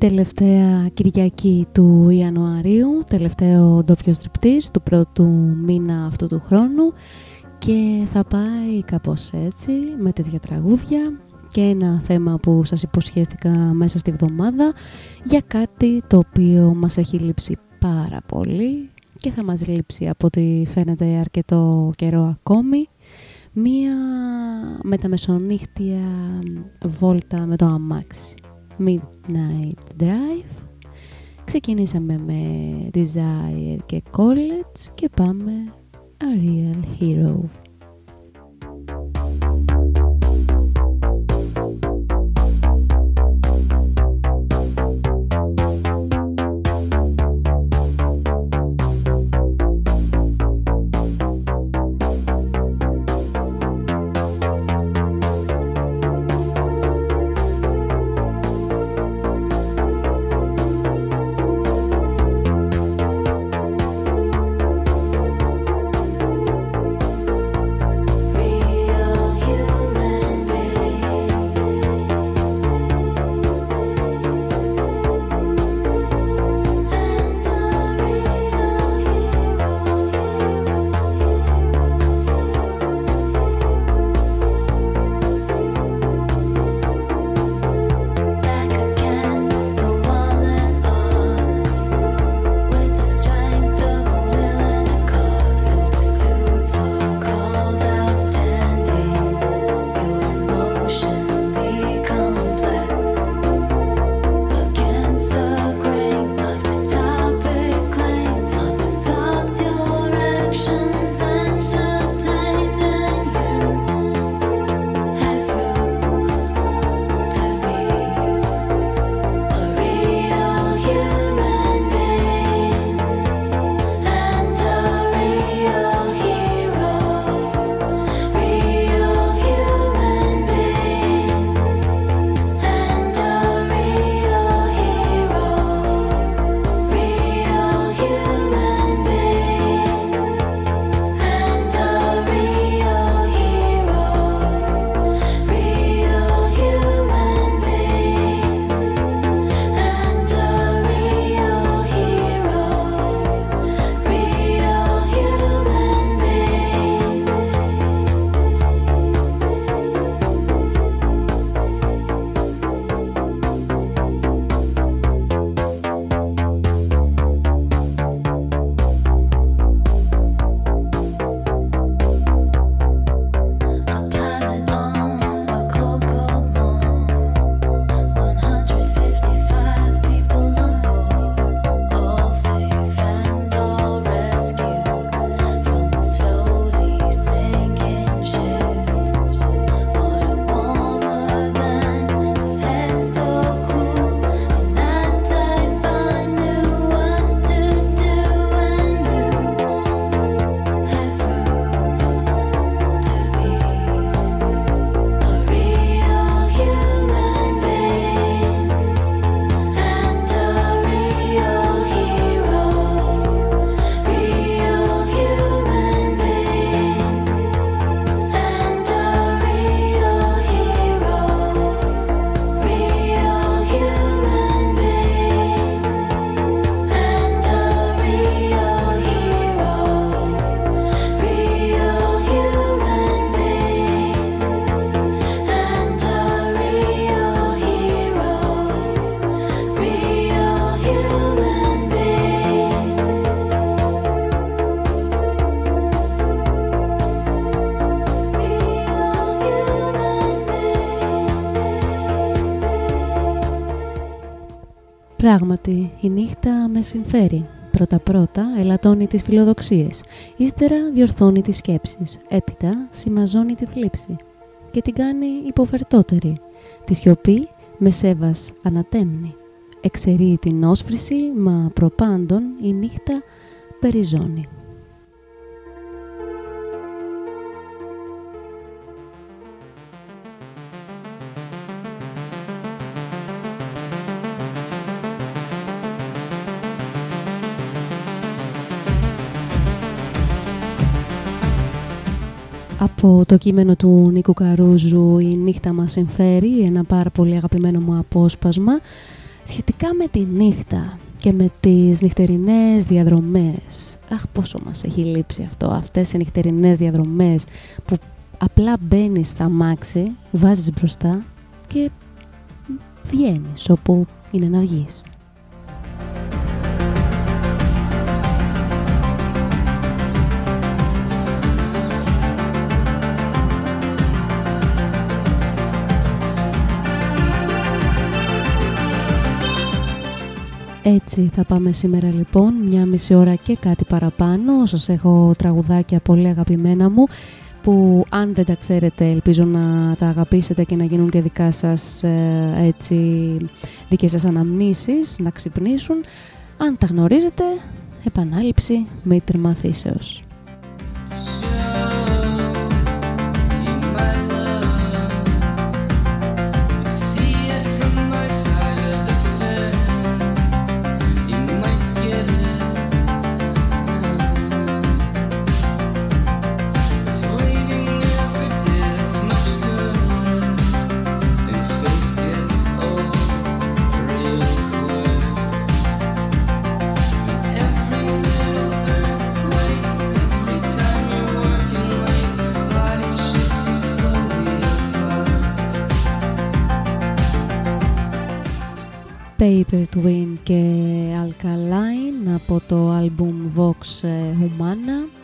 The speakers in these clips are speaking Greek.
Τελευταία Κυριακή του Ιανουαρίου, τελευταίο ντόπιο στριπτής του πρώτου μήνα αυτού του χρόνου και θα πάει κάπως έτσι με τέτοια τραγούδια και ένα θέμα που σας υποσχέθηκα μέσα στη βδομάδα για κάτι το οποίο μας έχει λείψει πάρα πολύ και θα μας λείψει από ό,τι φαίνεται αρκετό καιρό ακόμη. Μία μεταμεσονύχτια βόλτα με το αμάξι Midnight Drive ξεκινήσαμε με Desire και College και πάμε A Real Hero Πράγματι, η νύχτα με συμφέρει. Πρώτα-πρώτα ελαττώνει τις φιλοδοξίες, ύστερα διορθώνει τις σκέψεις, έπειτα σημαζώνει τη θλίψη και την κάνει υποφερτότερη. Τη σιωπή με σέβας ανατέμνει. Εξαιρεί την όσφρηση, μα προπάντων η νύχτα περιζώνει. Από το κείμενο του Νίκου Καρούζου «Η νύχτα μας συμφέρει», ένα πάρα πολύ αγαπημένο μου απόσπασμα. Σχετικά με τη νύχτα και με τις νυχτερινές διαδρομές. Αχ, πόσο μας έχει λείψει αυτό, αυτές οι νυχτερινές διαδρομές που απλά μπαίνεις στα μάξι, βάζεις μπροστά και βγαίνεις όπου είναι να βγεις. Έτσι θα πάμε σήμερα λοιπόν, μια μισή ώρα και κάτι παραπάνω. Σας έχω τραγουδάκια πολύ αγαπημένα μου που αν δεν τα ξέρετε ελπίζω να τα αγαπήσετε και να γίνουν και δικά σας ε, έτσι δικές σας αναμνήσεις, να ξυπνήσουν. Αν τα γνωρίζετε, επανάληψη με μαθήσεως. Paper Twin και Alkaline από το album Vox Humana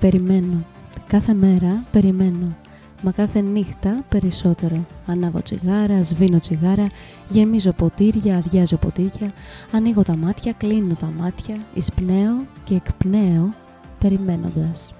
περιμένω. Κάθε μέρα περιμένω. Μα κάθε νύχτα περισσότερο. Ανάβω τσιγάρα, σβήνω τσιγάρα, γεμίζω ποτήρια, αδειάζω ποτήρια, ανοίγω τα μάτια, κλείνω τα μάτια, εισπνέω και εκπνέω περιμένοντας.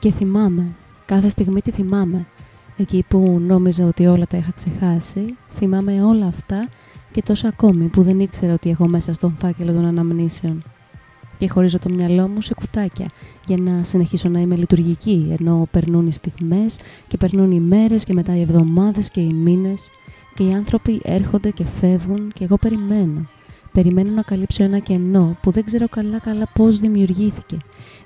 Και θυμάμαι, κάθε στιγμή τη θυμάμαι. Εκεί που νόμιζα ότι όλα τα είχα ξεχάσει, θυμάμαι όλα αυτά και τόσα ακόμη που δεν ήξερα ότι έχω μέσα στον φάκελο των αναμνήσεων. Και χωρίζω το μυαλό μου σε κουτάκια για να συνεχίσω να είμαι λειτουργική, ενώ περνούν οι στιγμές και περνούν οι μέρες και μετά οι εβδομάδες και οι μήνες και οι άνθρωποι έρχονται και φεύγουν και εγώ περιμένω. Περιμένω να καλύψω ένα κενό που δεν ξέρω καλά καλά πώς δημιουργήθηκε.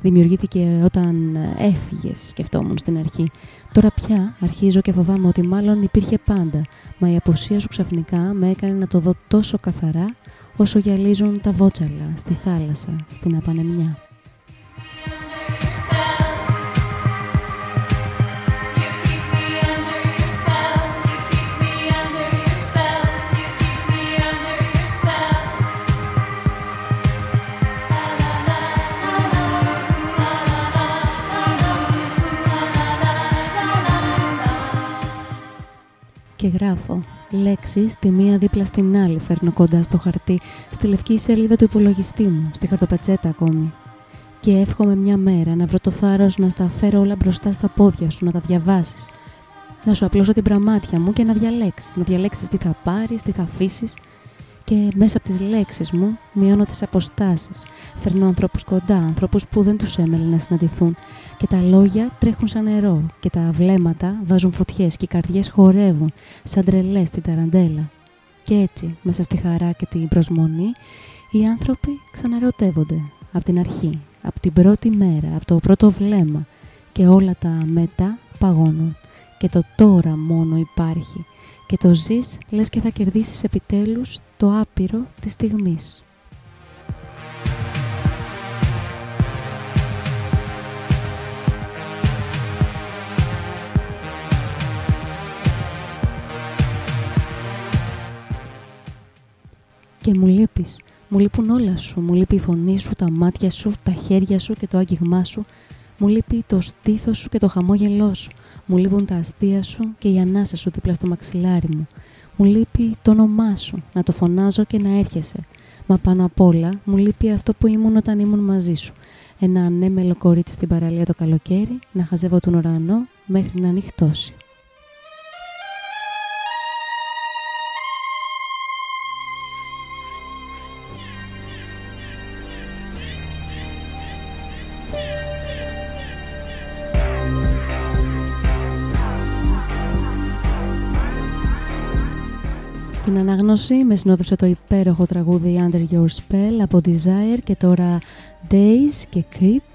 Δημιουργήθηκε όταν έφυγες, σκεφτόμουν στην αρχή. Τώρα πια αρχίζω και φοβάμαι ότι μάλλον υπήρχε πάντα, μα η απουσία σου ξαφνικά με έκανε να το δω τόσο καθαρά όσο γυαλίζουν τα βότσαλα στη θάλασσα, στην απανεμιά. Και γράφω λέξεις τη μία δίπλα στην άλλη φέρνω κοντά στο χαρτί, στη λευκή σελίδα του υπολογιστή μου, στη χαρτοπετσέτα ακόμη. Και εύχομαι μια μέρα να βρω το θάρρος να στα φέρω όλα μπροστά στα πόδια σου, να τα διαβάσεις. Να σου απλώσω την πραμάτια μου και να διαλέξεις, να διαλέξεις τι θα πάρεις, τι θα αφήσεις και μέσα από τις λέξεις μου μειώνω τις αποστάσεις. Φέρνω ανθρώπους κοντά, ανθρώπους που δεν τους έμελε να συναντηθούν και τα λόγια τρέχουν σαν νερό και τα βλέμματα βάζουν φωτιές και οι καρδιές χορεύουν σαν τρελές στην ταραντέλα. Και έτσι, μέσα στη χαρά και την προσμονή, οι άνθρωποι ξαναρωτεύονται από την αρχή, από την πρώτη μέρα, από το πρώτο βλέμμα και όλα τα μετά παγώνουν και το τώρα μόνο υπάρχει και το ζεις λες και θα κερδίσεις επιτέλους το άπειρο της στιγμής. Και μου λείπεις, μου λείπουν όλα σου, μου λείπει η φωνή σου, τα μάτια σου, τα χέρια σου και το άγγιγμά σου, μου λείπει το στήθος σου και το χαμόγελό σου, μου λείπουν τα αστεία σου και η ανάσα σου δίπλα στο μαξιλάρι μου. Μου λείπει το όνομά σου, να το φωνάζω και να έρχεσαι. Μα πάνω απ' όλα μου λείπει αυτό που ήμουν όταν ήμουν μαζί σου. Ένα ανέμελο κορίτσι στην παραλία το καλοκαίρι, να χαζεύω τον ουρανό μέχρι να ανοιχτώσει. Στην ανάγνωση. Με συνόδευσε το υπέροχο τραγούδι Under Your Spell από Desire και τώρα Days και Creep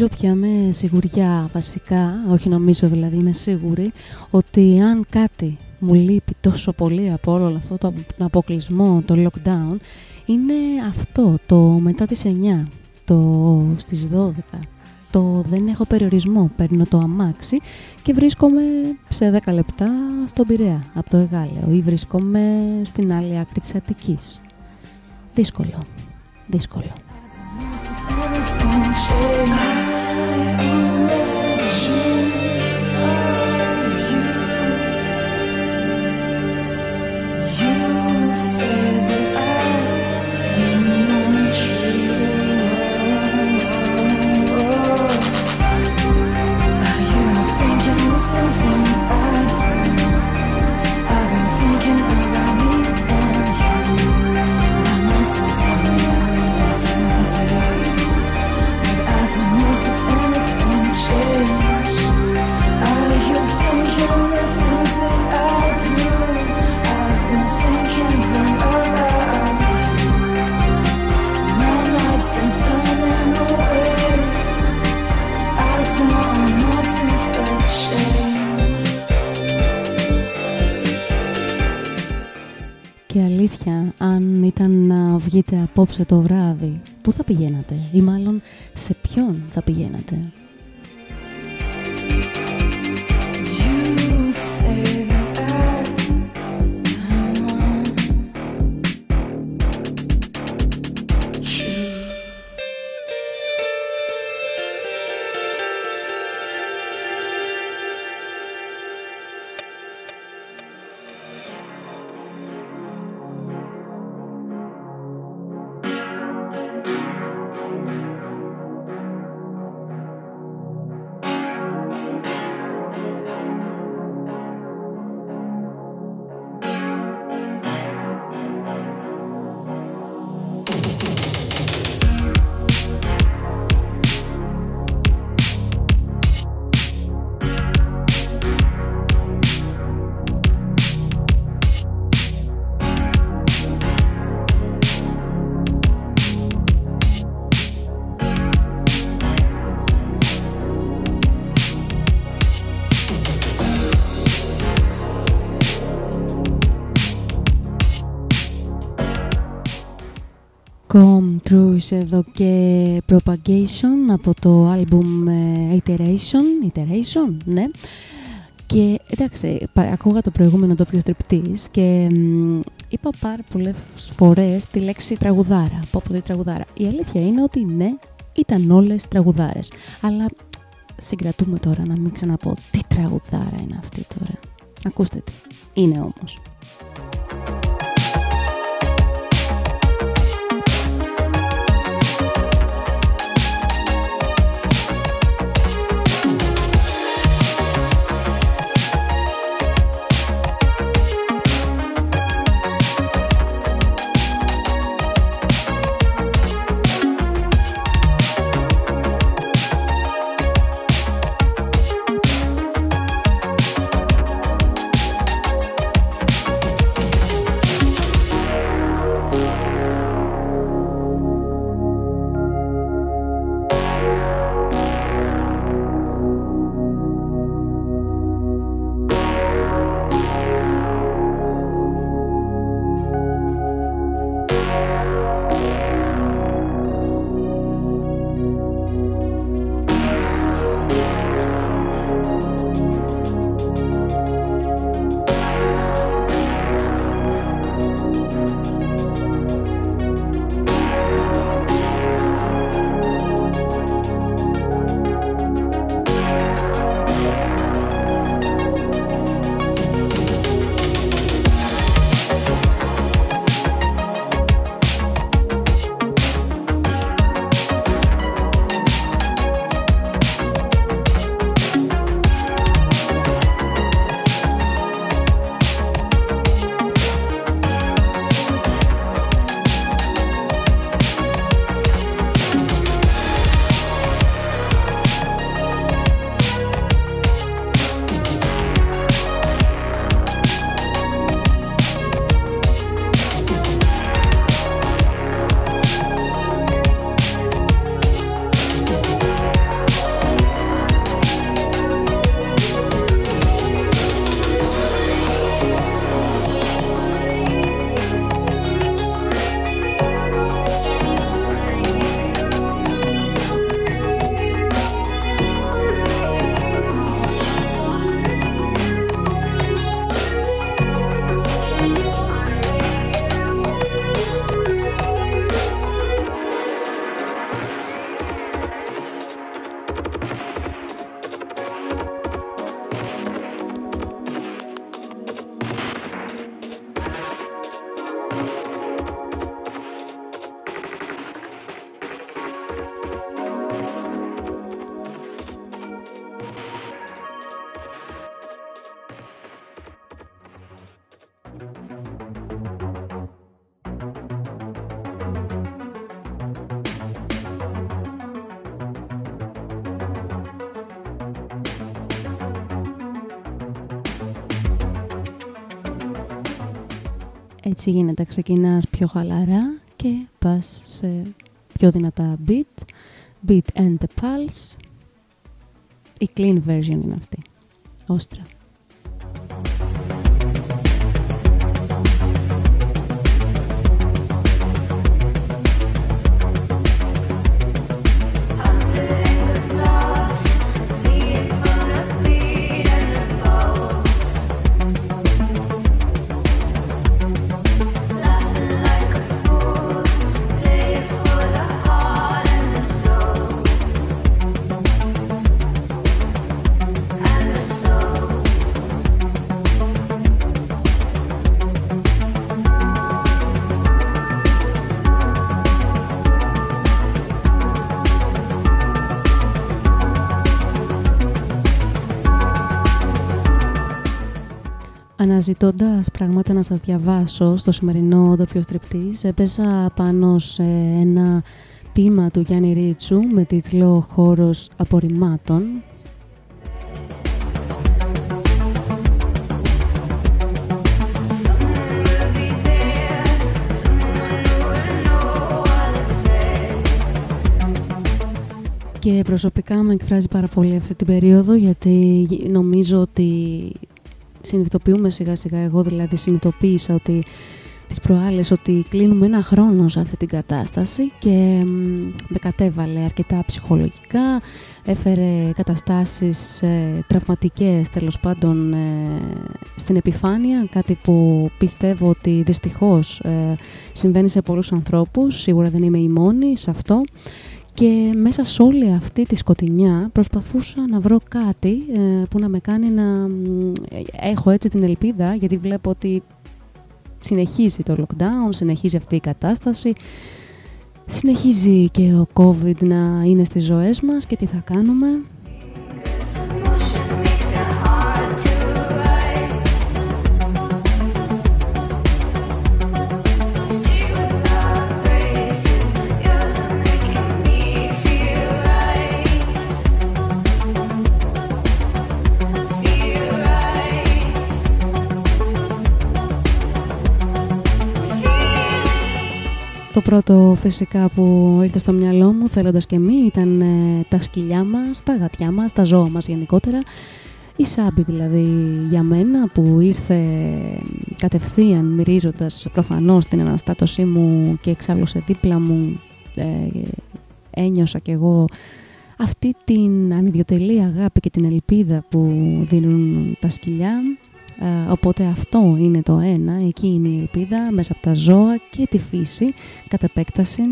νομίζω πια με σιγουριά βασικά, όχι νομίζω δηλαδή, είμαι σίγουρη ότι αν κάτι μου λείπει τόσο πολύ από όλο αυτό το αποκλεισμό, το lockdown, είναι αυτό, το μετά τις 9, το στις 12, το δεν έχω περιορισμό, παίρνω το αμάξι και βρίσκομαι σε 10 λεπτά στον Πειραιά, από το Εγάλεο ή βρίσκομαι στην άλλη άκρη της Αττικής. Δύσκολο, δύσκολο. Αλήθεια, αν ήταν να βγείτε απόψε το βράδυ, πού θα πηγαίνατε; Ή μάλλον σε ποιον θα πηγαίνατε; Εδώ και Propagation από το album ε, Iteration, Iteration, ναι. Και εντάξει, ακούγα το προηγούμενο το πιο στριπτής και είπα πάρα πολλές φορές τη λέξη τραγουδάρα, από τη τραγουδάρα. Η αλήθεια είναι ότι ναι, ήταν όλες τραγουδάρες. Αλλά συγκρατούμε τώρα να μην ξαναπώ τι τραγουδάρα είναι αυτή τώρα. Ακούστε τι. Είναι όμως. Έτσι γίνεται, ξεκινάς πιο χαλαρά και πας σε πιο δυνατά beat, beat and the pulse. Η clean version είναι αυτή. Όστρα. Αναζητώντας πράγματα να σας διαβάσω στο σημερινό ντόπιο στριπτής, έπαιζα πάνω σε ένα ποίημα του Γιάννη Ρίτσου με τίτλο «Χώρος απορριμμάτων» και προσωπικά με εκφράζει πάρα πολύ αυτή την περίοδο γιατί νομίζω ότι συνειδητοποιούμε σιγά σιγά, εγώ δηλαδή συνειδητοποίησα ότι τις προάλλες ότι κλείνουμε ένα χρόνο σε αυτή την κατάσταση και με κατέβαλε αρκετά ψυχολογικά, έφερε καταστάσεις ε, τραυματικές τέλος πάντων ε, στην επιφάνεια, κάτι που πιστεύω ότι δυστυχώς ε, συμβαίνει σε πολλούς ανθρώπους, σίγουρα δεν είμαι η μόνη σε αυτό και μέσα σε όλη αυτή τη σκοτεινιά προσπαθούσα να βρω κάτι ε, που να με κάνει να έχω έτσι την ελπίδα γιατί βλέπω ότι συνεχίζει το lockdown, συνεχίζει αυτή η κατάσταση. Συνεχίζει και ο COVID να είναι στις ζωές μας και τι θα κάνουμε Το πρώτο φυσικά που ήρθε στο μυαλό μου θέλοντας και μη ήταν ε, τα σκυλιά μας, τα γατιά μας, τα ζώα μας γενικότερα. Η Σάμπη δηλαδή για μένα που ήρθε κατευθείαν μυρίζοντας προφανώς την αναστάτωσή μου και εξάλλου σε δίπλα μου ε, ένιωσα κι εγώ αυτή την ανιδιοτελή αγάπη και την ελπίδα που δίνουν τα σκυλιά ε, οπότε αυτό είναι το ένα, εκεί είναι η ελπίδα μέσα από τα ζώα και τη φύση κατά επέκταση.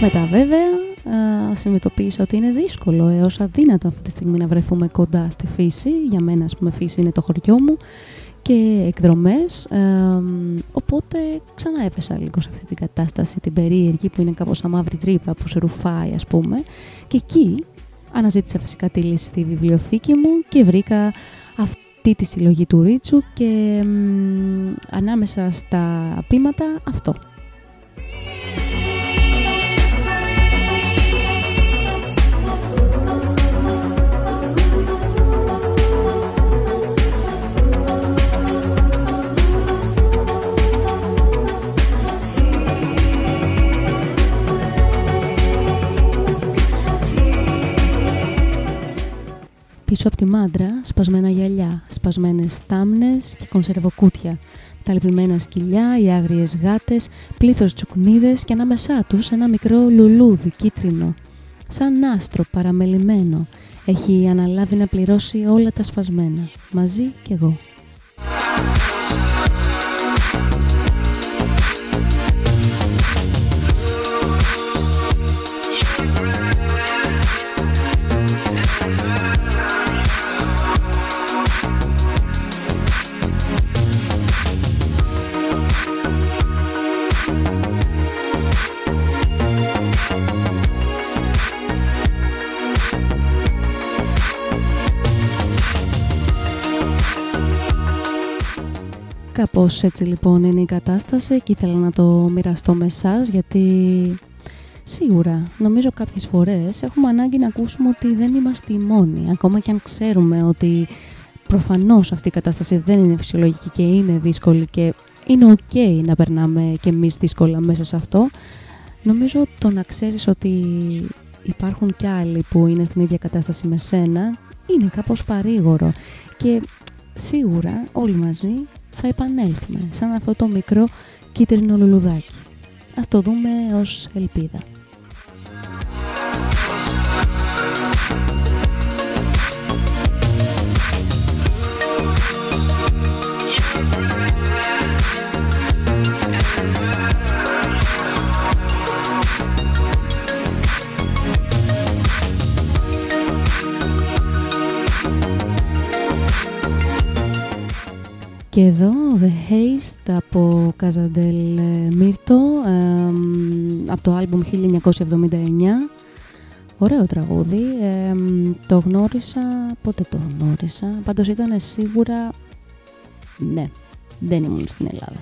Μετά βέβαια ε, συνειδητοποίησα ότι είναι δύσκολο έως αδύνατο αυτή τη στιγμή να βρεθούμε κοντά στη φύση. Για μένα ας πούμε φύση είναι το χωριό μου και εκδρομές οπότε ξανά έπεσα λίγος σε αυτή την κατάσταση την περίεργη που είναι κάπως σαν μαύρη τρύπα που σε ρουφάει ας πούμε. Και εκεί αναζήτησα φυσικά τη λύση στη βιβλιοθήκη μου και βρήκα αυτή τη συλλογή του Ρίτσου και ανάμεσα στα πείματα αυτό Πίσω από τη μάντρα, σπασμένα γυαλιά, σπασμένες στάμνες και κονσερβοκούτια, τα λυπημένα σκυλιά, οι άγριες γάτες, πλήθος τσουκνίδες και ανάμεσά τους ένα μικρό λουλούδι κίτρινο. Σαν άστρο παραμελημένο, έχει αναλάβει να πληρώσει όλα τα σπασμένα, μαζί κι εγώ. Κάπως έτσι λοιπόν είναι η κατάσταση και ήθελα να το μοιραστώ με εσάς γιατί σίγουρα νομίζω κάποιες φορές έχουμε ανάγκη να ακούσουμε ότι δεν είμαστε οι μόνοι ακόμα και αν ξέρουμε ότι προφανώς αυτή η κατάσταση δεν είναι φυσιολογική και είναι δύσκολη και είναι ok να περνάμε και εμείς δύσκολα μέσα σε αυτό. Νομίζω το να ξέρεις ότι υπάρχουν κι άλλοι που είναι στην ίδια κατάσταση με σένα είναι κάπως παρήγορο και σίγουρα όλοι μαζί θα επανέλθουμε σαν αυτό το μικρό κίτρινο λουλουδάκι. Ας το δούμε ως ελπίδα. Και εδώ The Haste από Καζαντέλ Μύρτο από το άλμπουμ 1979 Ωραίο τραγούδι, το γνώρισα, πότε το γνώρισα, πάντως ήταν σίγουρα, ναι, δεν ήμουν στην Ελλάδα.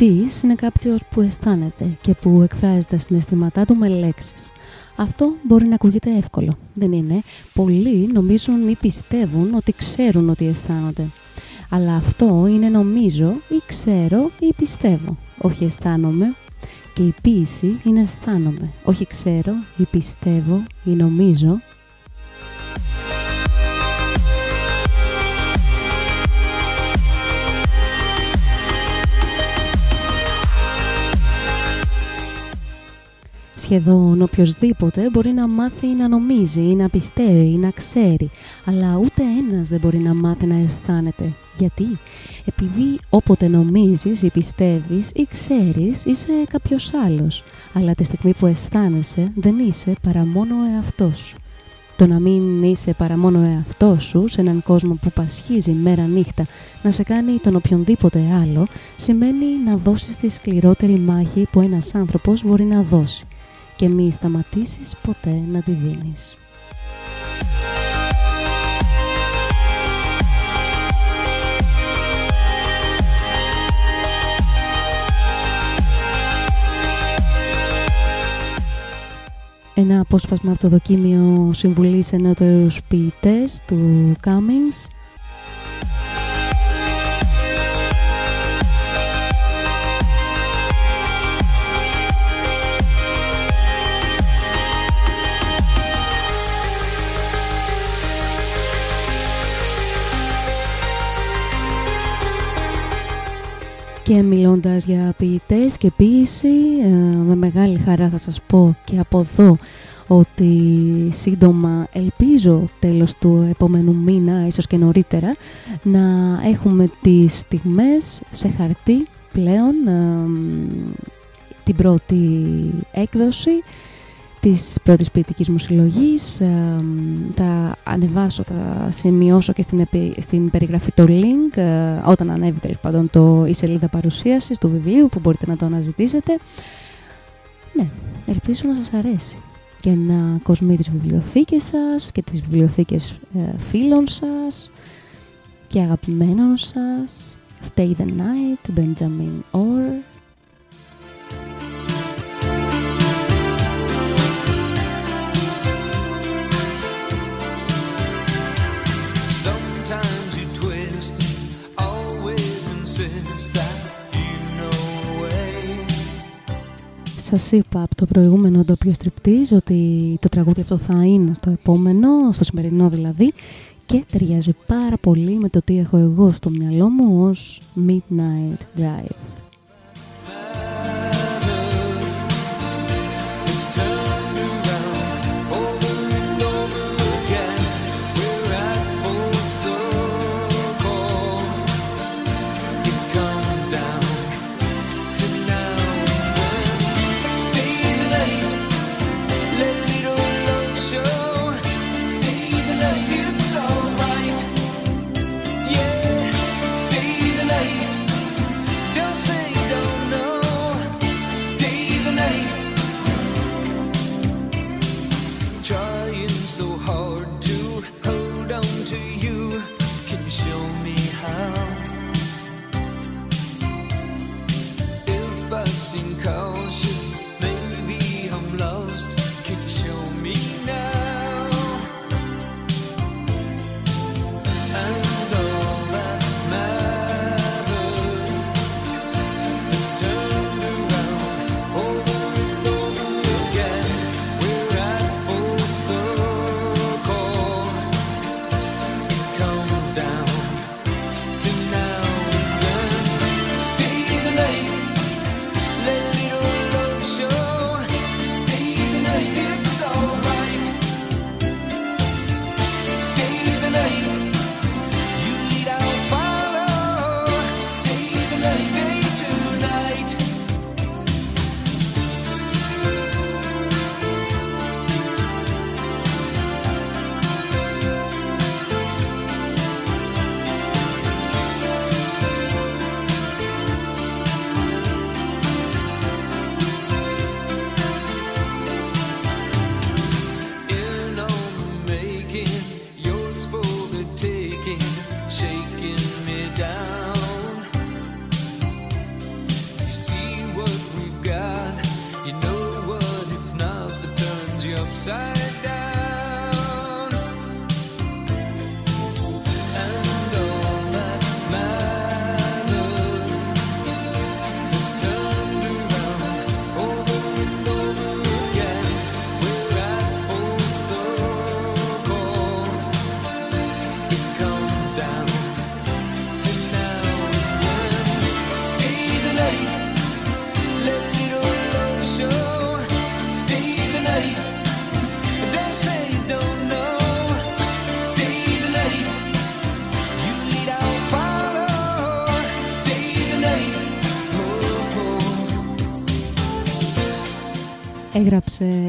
Ποιητής είναι κάποιος που αισθάνεται και που εκφράζει τα συναισθήματά του με λέξεις. Αυτό μπορεί να ακούγεται εύκολο, δεν είναι; Πολλοί νομίζουν ή πιστεύουν ότι ξέρουν ότι αισθάνονται. Αλλά αυτό είναι νομίζω ή ξέρω ή πιστεύω, όχι αισθάνομαι. Και η ποίηση είναι αισθάνομαι, όχι ξέρω ή πιστεύω ή νομίζω Σχεδόν οποιοδήποτε μπορεί να μάθει να νομίζει ή να πιστεύει ή να ξέρει, αλλά ούτε ένας δεν μπορεί να μάθει να αισθάνεται. Γιατί; Επειδή όποτε νομίζεις ή πιστεύεις ή ξέρεις είσαι κάποιος άλλος, αλλά τη στιγμή που αισθάνεσαι δεν είσαι παρά μόνο ο εαυτός σου. Το να μην είσαι παρά μόνο ο εαυτός σου σε έναν κόσμο που πασχίζει μέρα νύχτα να σε κάνει τον οποιονδήποτε άλλο σημαίνει να δώσεις τη σκληρότερη μάχη που ένας άνθρωπος μπορεί να δώσει και μη σταματήσεις ποτέ να τη δίνεις. Ένα απόσπασμα από το δοκίμιο συμβουλής σε νεότερους ποιητές του Cummings Και μιλώντας για ποιητές και ποίηση, ε, με μεγάλη χαρά θα σας πω και από εδώ ότι σύντομα ελπίζω τέλος του επόμενου μήνα, ίσως και νωρίτερα, να έχουμε τις στιγμές σε χαρτί πλέον την πρώτη έκδοση της πρώτης ποιητικής μου συλλογής. θα ανεβάσω, θα σημειώσω και στην, στην περιγραφή το link ε, όταν ανέβει τέλος πάντων το, η σελίδα παρουσίασης του βιβλίου που μπορείτε να το αναζητήσετε. Ναι, ελπίζω να σας αρέσει και να κοσμεί τις βιβλιοθήκες σας και τις βιβλιοθήκες ε, φίλων σας και αγαπημένων σας. Stay the Night, Benjamin Orr. Σας είπα από το προηγούμενο ντόπιο στριπτής ότι το τραγούδι αυτό θα είναι στο επόμενο, στο σημερινό δηλαδή και ταιριάζει πάρα πολύ με το τι έχω εγώ στο μυαλό μου ως Midnight Drive.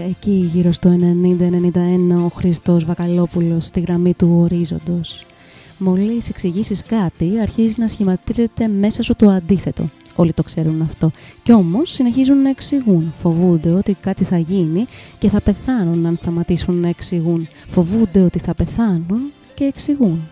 Εκεί γύρω στο 90-91 ο Χριστός Βακαλόπουλος στη γραμμή του ορίζοντος. Μόλις εξηγήσεις κάτι, αρχίζει να σχηματίζεται μέσα σου το αντίθετο. Όλοι το ξέρουν αυτό. Κι όμως συνεχίζουν να εξηγούν. Φοβούνται ότι κάτι θα γίνει και θα πεθάνουν αν σταματήσουν να εξηγούν. Φοβούνται ότι θα πεθάνουν και εξηγούν.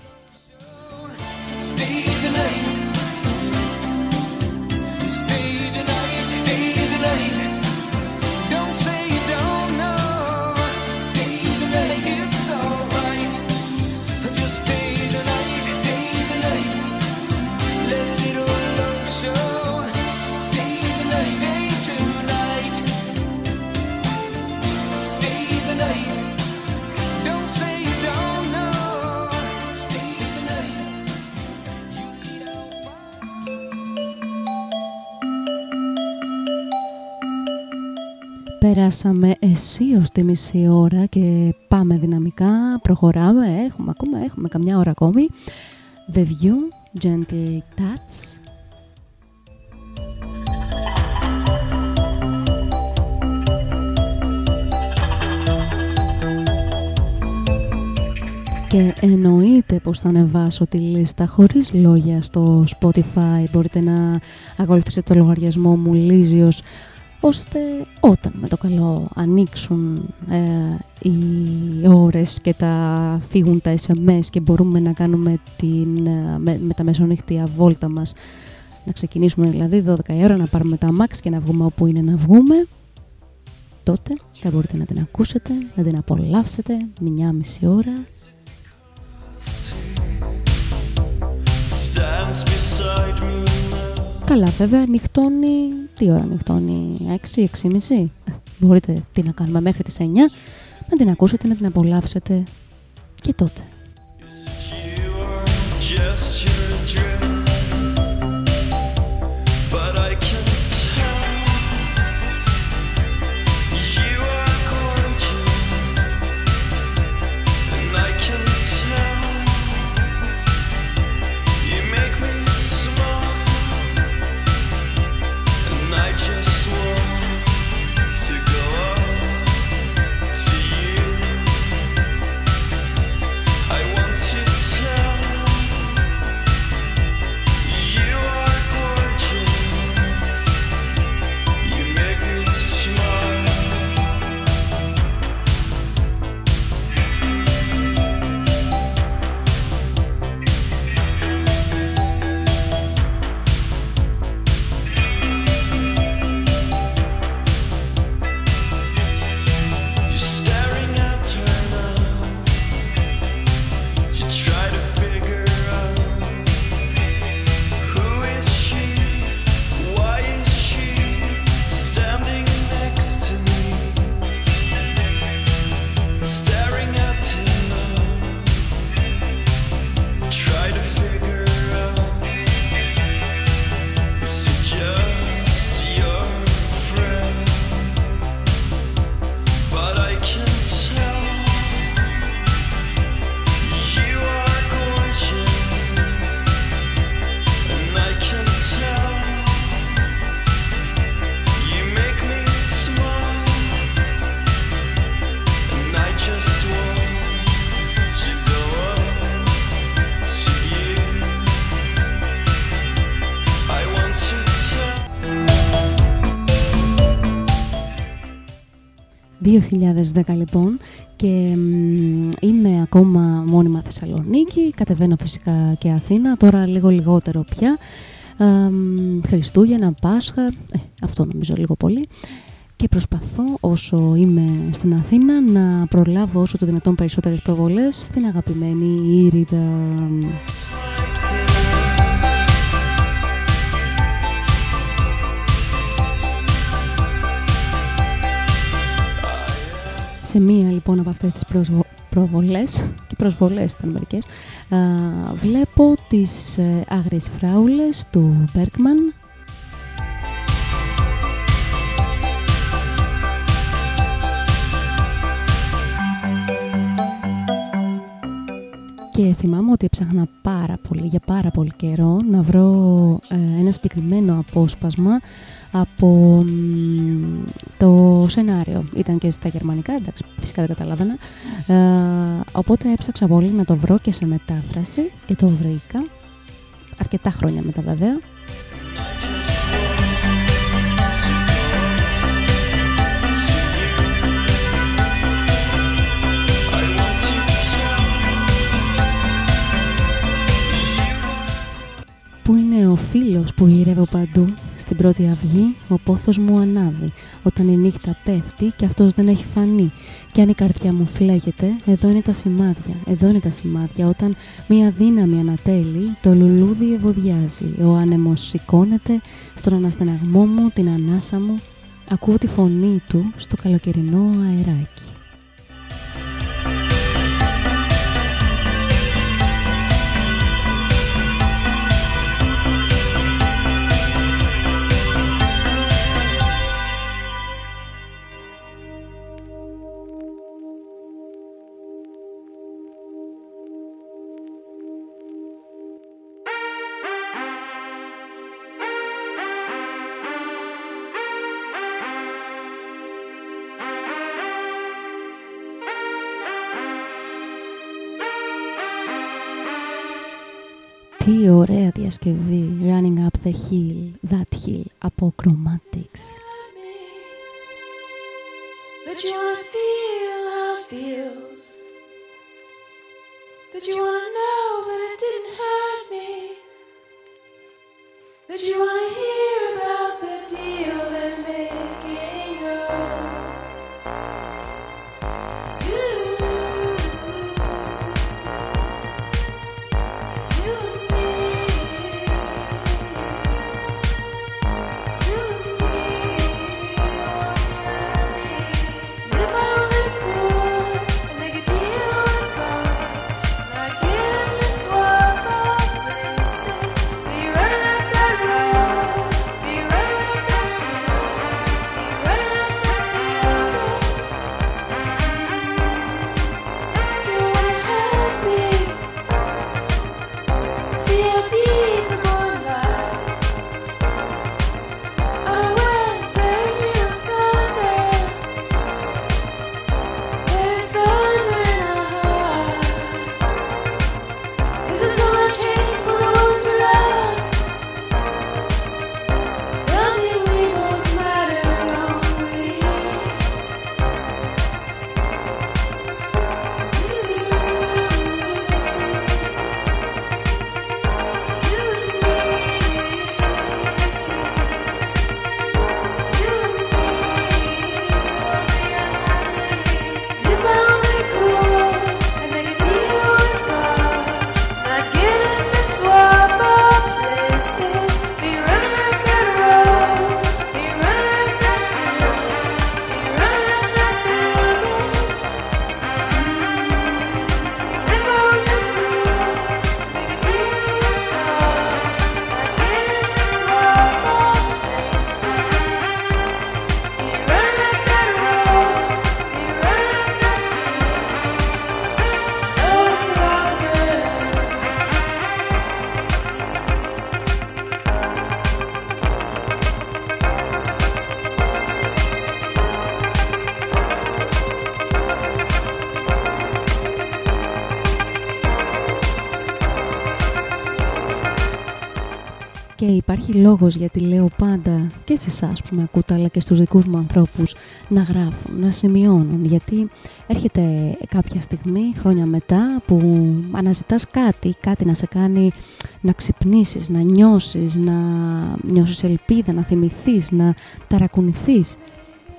Περάσαμε ως τη μισή ώρα και πάμε δυναμικά, προχωράμε, έχουμε ακόμα, έχουμε καμιά ώρα ακόμη. The View, Gentle Touch. Και εννοείται πως θα ανεβάσω τη λίστα χωρίς λόγια στο Spotify. Μπορείτε να ακολουθήσετε το λογαριασμό μου Λίζιος ώστε όταν με το καλό ανοίξουν ε, οι ώρες και τα φύγουν τα SMS και μπορούμε να κάνουμε την, ε, με, με τα μεσονύχτια βόλτα μας να ξεκινήσουμε δηλαδή 12 η ώρα να πάρουμε τα max και να βγούμε όπου είναι να βγούμε τότε θα μπορείτε να την ακούσετε, να την απολαύσετε μια μισή ώρα. Καλά βέβαια, νυχτώνει, τι ώρα νυχτώνει, 6, 6.30 Μπορείτε τι να κάνουμε μέχρι τις 9 Να την ακούσετε, να την απολαύσετε. Και τότε λοιπόν και είμαι ακόμα μόνιμα Θεσσαλονίκη, κατεβαίνω φυσικά και Αθήνα, τώρα λίγο λιγότερο πια. Ε, Χριστούγεννα, Πάσχα, ε, αυτό νομίζω λίγο πολύ. Και προσπαθώ όσο είμαι στην Αθήνα να προλάβω όσο το δυνατόν περισσότερες προβολές στην αγαπημένη Ήριδα. Σε μία λοιπόν από αυτές τις προσβο... προβολές και προσβολές ήταν μερικές βλέπω τις ε, άγριες φράουλες του Μπέρκμαν. Και θυμάμαι ότι έψαχνα πάρα πολύ, για πάρα πολύ καιρό να βρω ε, ένα συγκεκριμένο απόσπασμα από το σενάριο. Ήταν και στα γερμανικά, εντάξει, φυσικά δεν καταλάβαινα. Ε, οπότε έψαξα πολύ να το βρω και σε μετάφραση και το βρήκα. Αρκετά χρόνια μετά βέβαια. Πού είναι ο φίλος που γυρεύω παντού, στην πρώτη αυγή ο πόθος μου ανάβει, όταν η νύχτα πέφτει και αυτός δεν έχει φανεί. Και αν η καρδιά μου φλέγεται, εδώ είναι τα σημάδια, εδώ είναι τα σημάδια, όταν μία δύναμη ανατέλει, το λουλούδι ευωδιάζει, ο άνεμος σηκώνεται, στον αναστεναγμό μου, την ανάσα μου, ακούω τη φωνή του στο καλοκαιρινό αεράκι. Τι ωραία διασκευή Running up the hill, that hill από Chromatics That you wanna feel how it feels That you wanna know that it didn't hurt me That you wanna hear υπάρχει λόγος γιατί λέω πάντα και σε εσάς που με ακούτε αλλά και στους δικούς μου ανθρώπους να γράφουν, να σημειώνουν γιατί έρχεται κάποια στιγμή, χρόνια μετά που αναζητάς κάτι, κάτι να σε κάνει να ξυπνήσεις, να νιώσεις, να νιώσεις ελπίδα, να θυμηθείς, να ταρακουνηθείς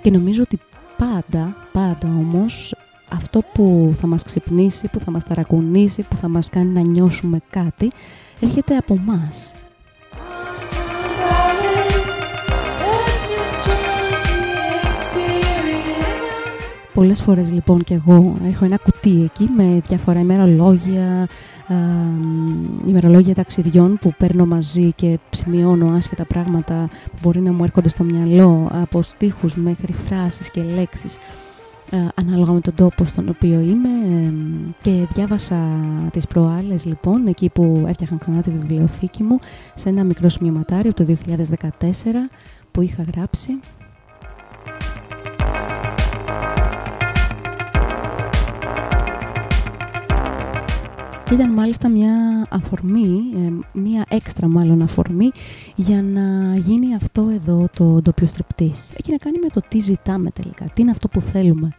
και νομίζω ότι πάντα, πάντα όμως αυτό που θα μας ξυπνήσει, που θα μας ταρακουνήσει, που θα μας κάνει να νιώσουμε κάτι έρχεται από μας. Πολλές φορές λοιπόν και εγώ έχω ένα κουτί εκεί με διάφορα ημερολόγια, ε, ημερολόγια ταξιδιών που παίρνω μαζί και σημειώνω άσχετα πράγματα που μπορεί να μου έρχονται στο μυαλό από στίχους μέχρι φράσεις και λέξεις ε, ανάλογα με τον τόπο στον οποίο είμαι. Και διάβασα τις προάλλες λοιπόν εκεί που έφτιαχνα ξανά τη βιβλιοθήκη μου σε ένα μικρό σημειωματάριο το 2014 που είχα γράψει ήταν μάλιστα μια αφορμή, ε, μια έξτρα μάλλον αφορμή για να γίνει αυτό εδώ το ντόπιο στριπτής. Έχει να κάνει με το τι ζητάμε τελικά, τι είναι αυτό που θέλουμε.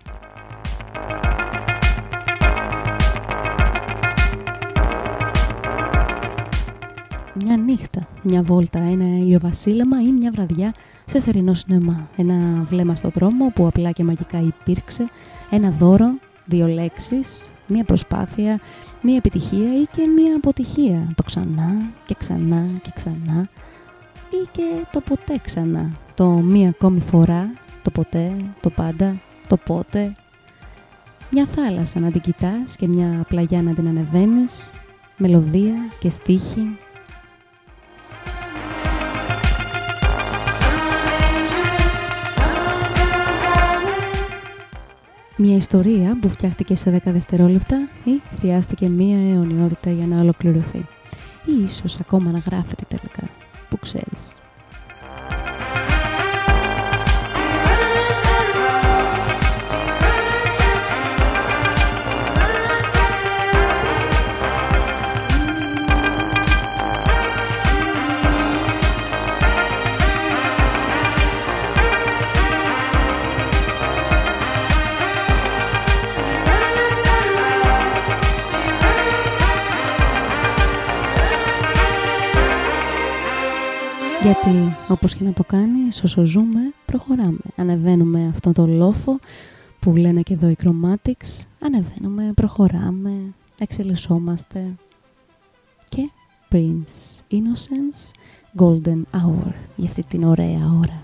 Μια νύχτα, μια βόλτα, ένα ηλιοβασίλεμα ή μια βραδιά σε θερινό σινεμά. Ένα βλέμμα στο δρόμο που απλά και μαγικά υπήρξε, ένα δώρο, δύο λέξεις, μια προσπάθεια, μία επιτυχία ή και μία αποτυχία. Το ξανά και ξανά και ξανά ή και το ποτέ ξανά. Το μία ακόμη φορά, το ποτέ, το πάντα, το πότε. Μια θάλασσα να την κοιτάς και μια πλαγιά να την ανεβαίνεις, μελωδία και στίχη Μια ιστορία που φτιάχτηκε σε 10 δευτερόλεπτα ή χρειάστηκε μία αιωνιότητα για να ολοκληρωθεί. Ή ίσως ακόμα να γράφεται τελικά, που ξέρεις. Γιατί όπως και να το κάνεις, όσο ζούμε, προχωράμε. Ανεβαίνουμε αυτό το λόφο που λένε και εδώ οι Chromatics. Ανεβαίνουμε, προχωράμε, εξελισσόμαστε. Και Prince Innocence Golden Hour για αυτή την ωραία ώρα.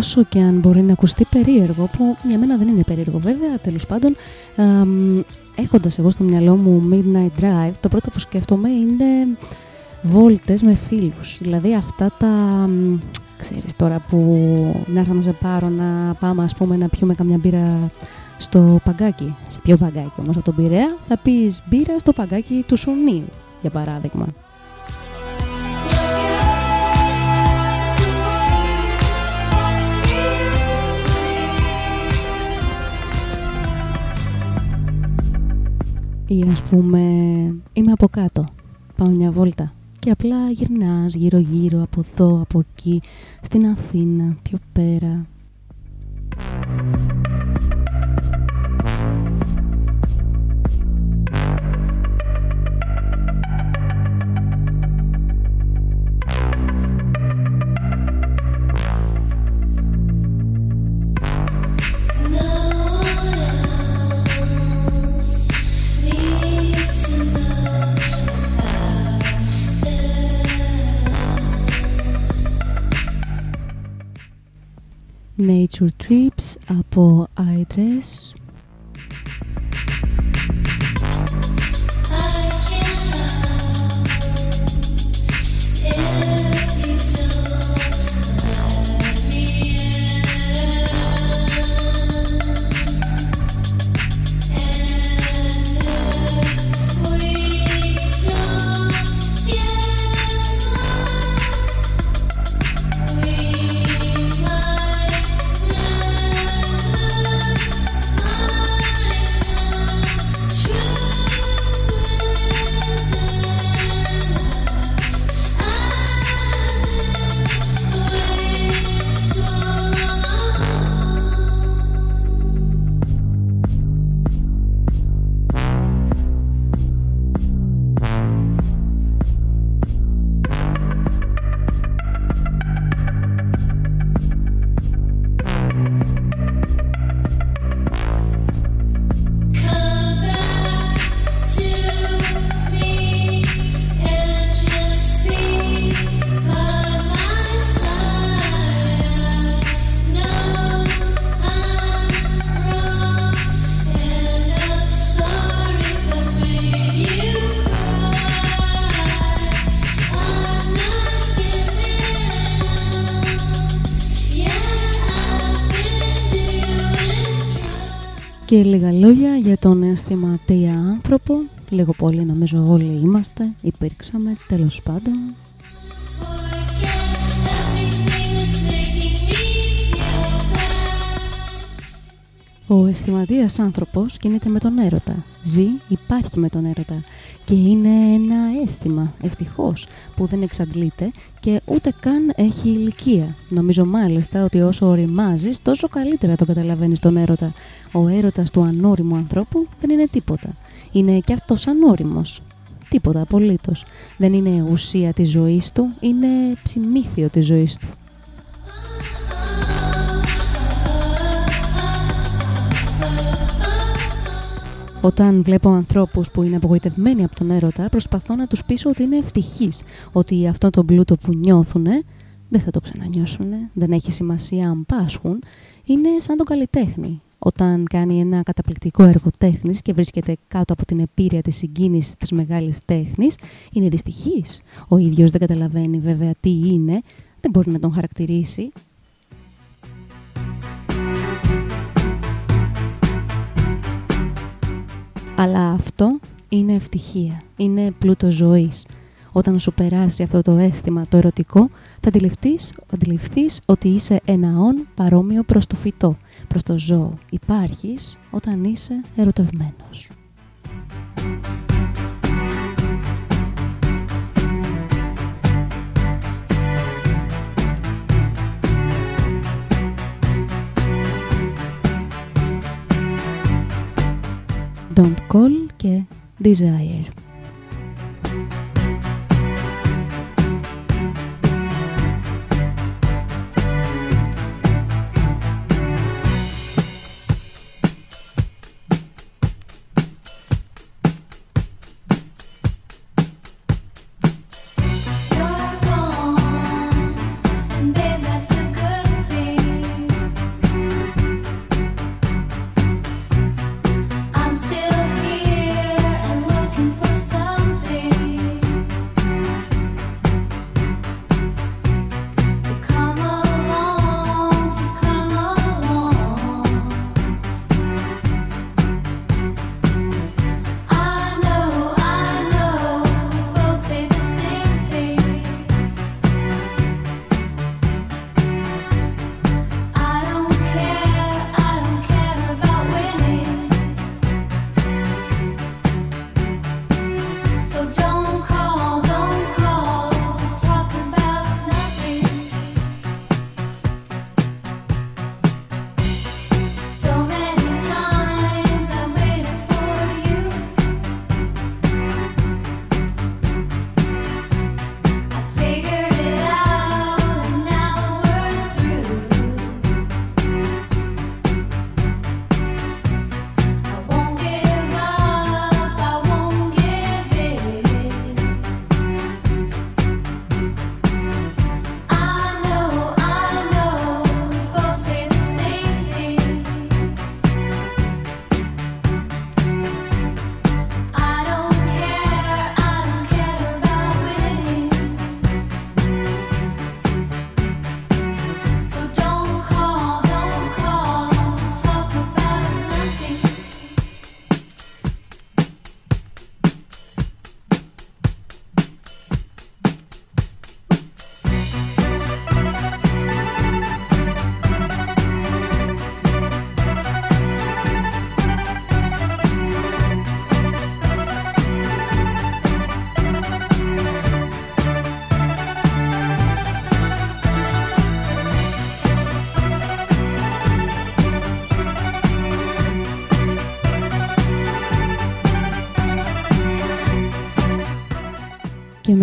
Όσο και αν μπορεί να ακουστεί περίεργο, που για μένα δεν είναι περίεργο βέβαια, τέλος πάντων, έχοντας εγώ στο μυαλό μου Midnight Drive, το πρώτο που σκέφτομαι είναι βόλτες με φίλους. Δηλαδή αυτά τα, ξέρεις τώρα που να έρθω να σε πάρω να πάμε ας πούμε να πιούμε καμιά μπύρα στο παγκάκι. Σε ποιο παγκάκι όμως από τον Πειραιά θα πεις μπύρα στο παγκάκι του Σουνίου. για παράδειγμα. Ή ας πούμε είμαι από κάτω, πάω μια βόλτα και απλά γυρνάς γύρω γύρω από εδώ, από εκεί, στην Αθήνα, πιο πέρα. Nature Trips από iDress Και λίγα λόγια για τον αισθηματία άνθρωπο. Λίγο πολύ νομίζω όλοι είμαστε, υπήρξαμε τέλος πάντων. Ο αισθηματίας άνθρωπος κινείται με τον έρωτα. Ζει, υπάρχει με τον έρωτα. Και είναι ένα αίσθημα, ευτυχώς, που δεν εξαντλείται και ούτε καν έχει ηλικία. Νομίζω μάλιστα ότι όσο οριμάζεις, τόσο καλύτερα το καταλαβαίνεις τον έρωτα. Ο έρωτας του ανώριμου ανθρώπου δεν είναι τίποτα. Είναι και αυτός ανώριμος. Τίποτα απολύτως. Δεν είναι ουσία της ζωής του, είναι ψημίθιο της ζωής του. Όταν βλέπω ανθρώπους που είναι απογοητευμένοι από τον έρωτα, προσπαθώ να τους πείσω ότι είναι ευτυχείς, ότι αυτό το πλούτο που νιώθουν δεν θα το ξανανιώσουν, δεν έχει σημασία αν πάσχουν, είναι σαν το καλλιτέχνη. Όταν κάνει ένα καταπληκτικό έργο τέχνης και βρίσκεται κάτω από την επίρρεια της συγκίνησης της μεγάλης τέχνης, είναι δυστυχής. Ο ίδιος δεν καταλαβαίνει βέβαια τι είναι, δεν μπορεί να τον χαρακτηρίσει, Αλλά αυτό είναι ευτυχία, είναι πλούτο ζωής. Όταν σου περάσει αυτό το αίσθημα το ερωτικό, θα αντιληφθείς, αντιληφθείς ότι είσαι ένα όν παρόμοιο προς το φυτό, προς το ζώο. Υπάρχεις όταν είσαι ερωτευμένος. don't call que desire.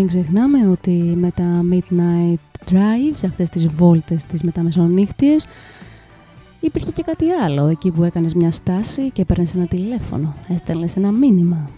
Μην ξεχνάμε ότι με τα midnight drives, αυτές τις βόλτες τις μεταμεσονύχτιες, υπήρχε και κάτι άλλο, εκεί που έκανες μια στάση και έπαιρνες ένα τηλέφωνο, έστελνες ένα μήνυμα.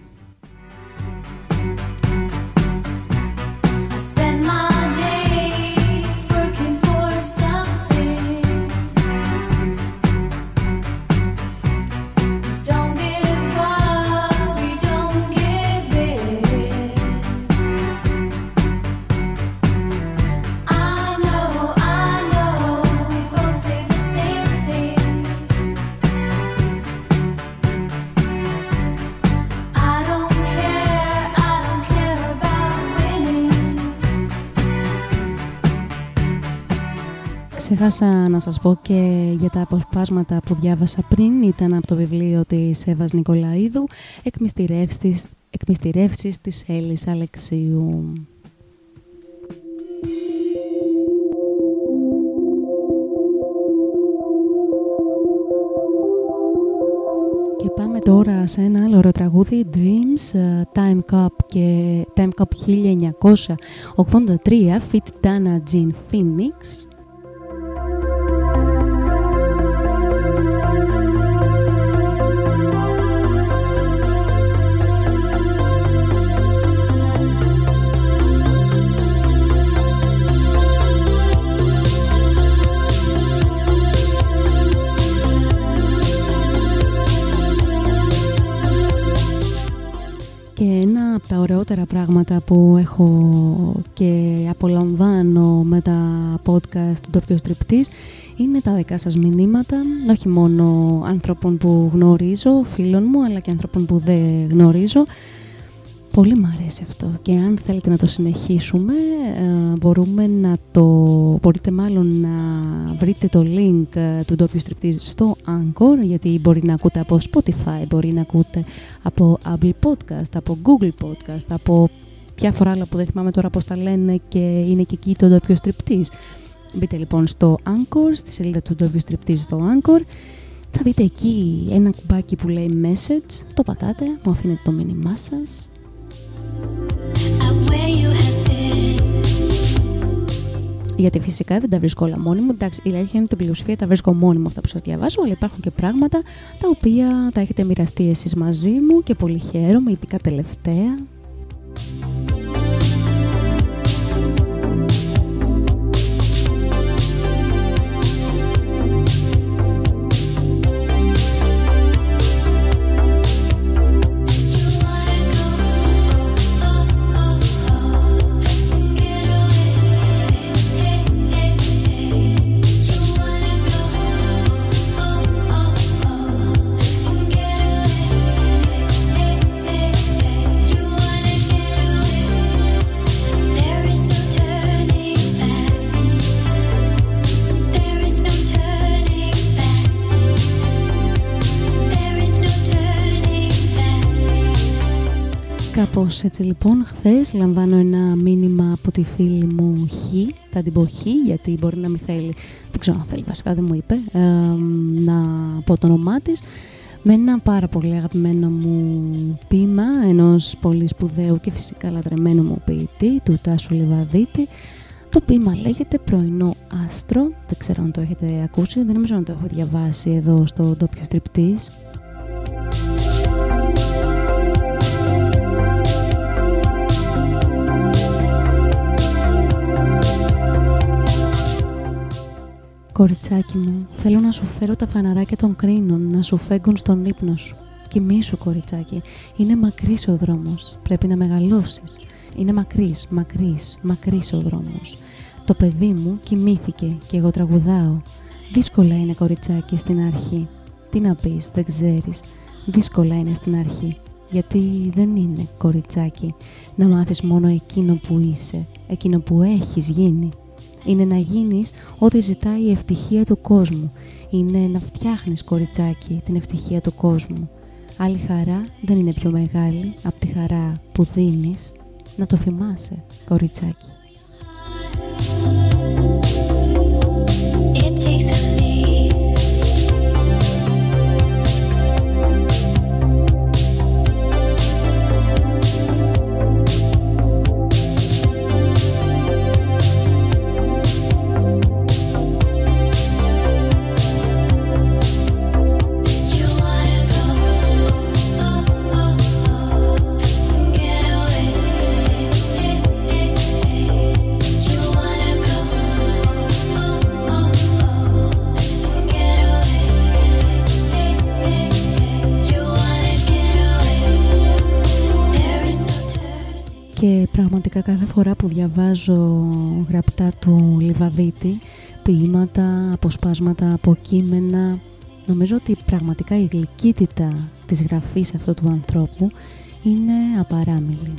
Ξέχασα να σας πω και για τα αποσπάσματα που διάβασα πριν, ήταν από το βιβλίο της Εύας Νικολαίδου, εκμυστηρεύσεις, εκμυστηρεύσεις της Έλλης Αλεξίου. Και πάμε τώρα σε ένα άλλο ωραίο τραγούδι, Dreams, ε, Time Cup και Time Cup 1983, Fit Dana Jean Phoenix. Τα ωραιότερα πράγματα που έχω και απολαμβάνω με τα podcast του Ντόπιο Στριπτής είναι τα δικά σας μηνύματα, όχι μόνο ανθρώπων που γνωρίζω, φίλων μου, αλλά και ανθρώπων που δεν γνωρίζω Πολύ μου αρέσει αυτό και αν θέλετε να το συνεχίσουμε ε, μπορούμε να το, μπορείτε μάλλον να βρείτε το link ε, του ντόπιου στριπτή στο Anchor γιατί μπορεί να ακούτε από Spotify, μπορεί να ακούτε από Apple Podcast, από Google Podcast, από διάφορα άλλα που δεν θυμάμαι τώρα πώς τα λένε και είναι και εκεί το ντόπιο στριπτής. Μπείτε λοιπόν στο Anchor, στη σελίδα του ντόπιου στριπτής στο Anchor θα δείτε εκεί ένα κουμπάκι που λέει message, το πατάτε, μου αφήνετε το μήνυμά σας γιατί φυσικά δεν τα βρίσκω όλα μόνη μου. Εντάξει, η αλήθεια είναι ότι την πλειοψηφία τα βρίσκω μόνη μου αυτά που σας διαβάζω, αλλά υπάρχουν και πράγματα τα οποία τα έχετε μοιραστεί εσείς μαζί μου και πολύ χαίρομαι, ειδικά τελευταία. Κάπως έτσι λοιπόν, χθες λαμβάνω ένα μήνυμα από τη φίλη μου Χ, θα την πω Χ γιατί μπορεί να μην θέλει, δεν ξέρω αν θέλει βασικά, δεν μου είπε, να πω το όνομά της. Με ένα πάρα πολύ αγαπημένο μου ποίημα ενός πολύ σπουδαίου και φυσικά λατρεμένου μου ποιητή, του Τάσου Λιβαδίτη. Το ποίημα λέγεται Πρωινό Άστρο, δεν ξέρω αν το έχετε ακούσει, δεν νομίζω να το έχω διαβάσει εδώ στο ντόπιο στριπτής. Κοριτσάκι μου, θέλω να σου φέρω τα φαναράκια των κρίνων, να σου φέγγουν στον ύπνο σου. Κοιμήσου, κοριτσάκι. Είναι μακρύς ο δρόμος. Πρέπει να μεγαλώσεις. Είναι μακρύς, μακρύς, μακρύς ο δρόμος. Το παιδί μου κοιμήθηκε και εγώ τραγουδάω. Δύσκολα είναι, κοριτσάκι, στην αρχή. Τι να πεις, δεν ξέρεις. Δύσκολα είναι στην αρχή. Γιατί δεν είναι, κοριτσάκι, να μάθεις μόνο εκείνο που είσαι, εκείνο που έχεις γίνει είναι να γίνεις ό,τι ζητάει η ευτυχία του κόσμου. Είναι να φτιάχνεις κοριτσάκι την ευτυχία του κόσμου. Άλλη χαρά δεν είναι πιο μεγάλη από τη χαρά που δίνεις. Να το θυμάσαι, κοριτσάκι. και πραγματικά κάθε φορά που διαβάζω γραπτά του Λιβαδίτη ποίηματα, αποσπάσματα από κείμενα νομίζω ότι πραγματικά η γλυκύτητα της γραφής αυτού του ανθρώπου είναι απαράμιλη.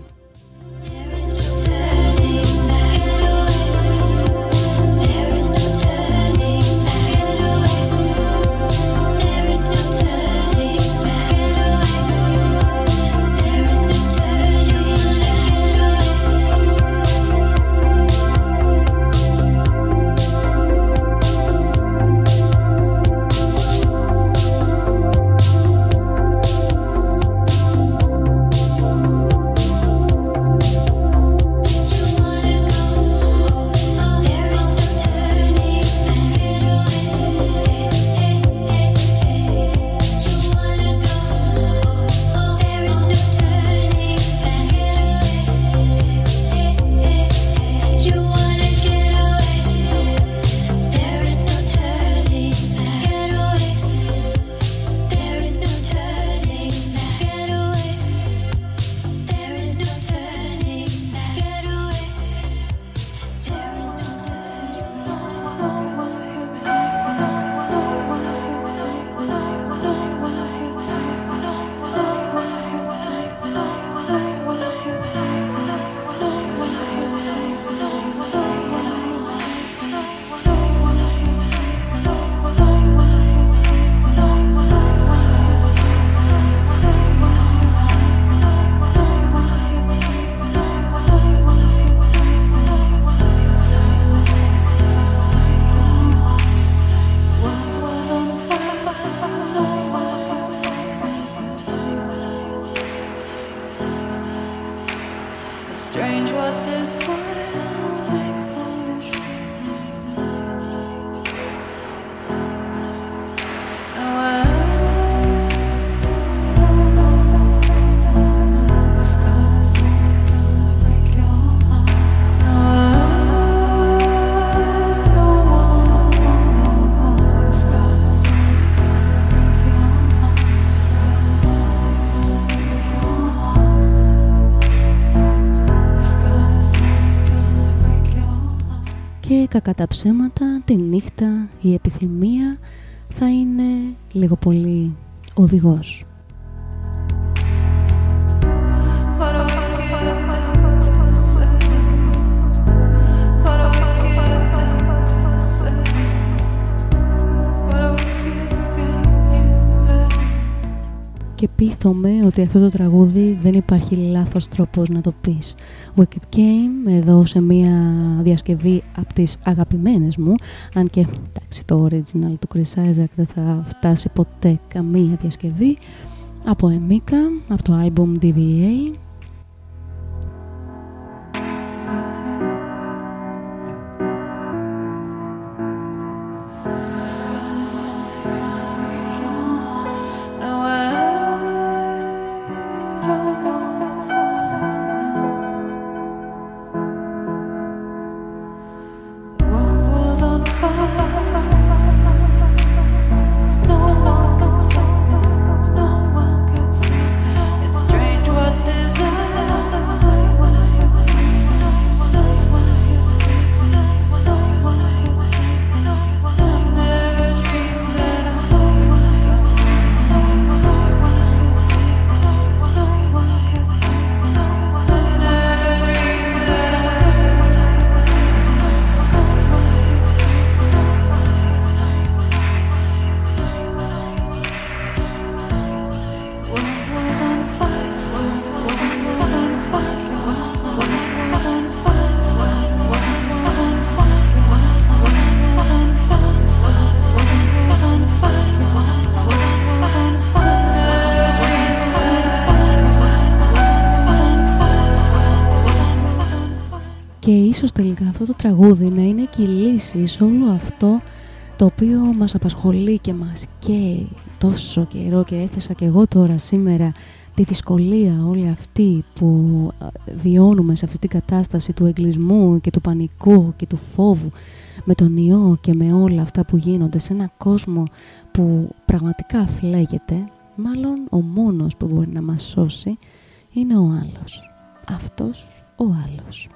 Κακά τα ψέματα, τη νύχτα, η επιθυμία θα είναι λίγο πολύ οδηγός. Και πείθομαι ότι αυτό το τραγούδι δεν υπάρχει λάθος τρόπος να το πεις. Wicked Game, εδώ σε μια διασκευή από τις αγαπημένες μου, αν και εντάξει, το original του Chris Isaac δεν θα φτάσει ποτέ καμία διασκευή, από Εμίκα, από το album DVA, αυτό το τραγούδι να είναι και η λύση σε όλο αυτό το οποίο μας απασχολεί και μας καίει τόσο καιρό και έθεσα και εγώ τώρα σήμερα τη δυσκολία όλη αυτή που βιώνουμε σε αυτή την κατάσταση του εγκλισμού και του πανικού και του φόβου με τον ιό και με όλα αυτά που γίνονται σε ένα κόσμο που πραγματικά φλέγεται μάλλον ο μόνος που μπορεί να μας σώσει είναι ο άλλος αυτός ο άλλος.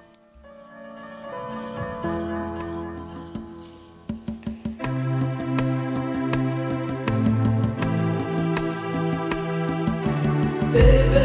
Και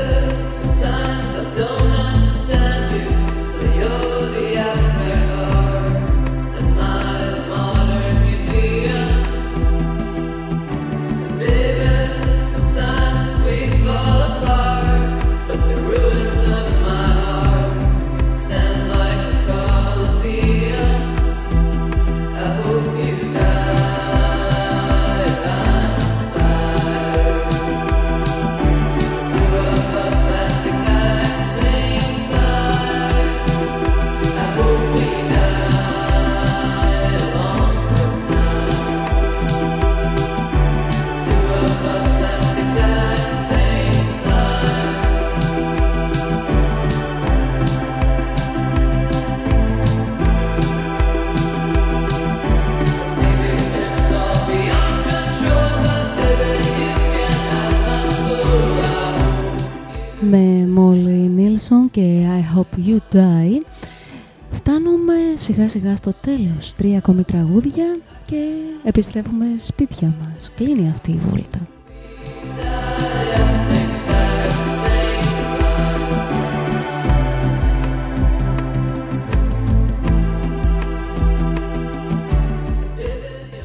σιγά σιγά στο τέλος. Τρία ακόμη τραγούδια και επιστρέφουμε σπίτια μας. Κλείνει αυτή η βόλτα.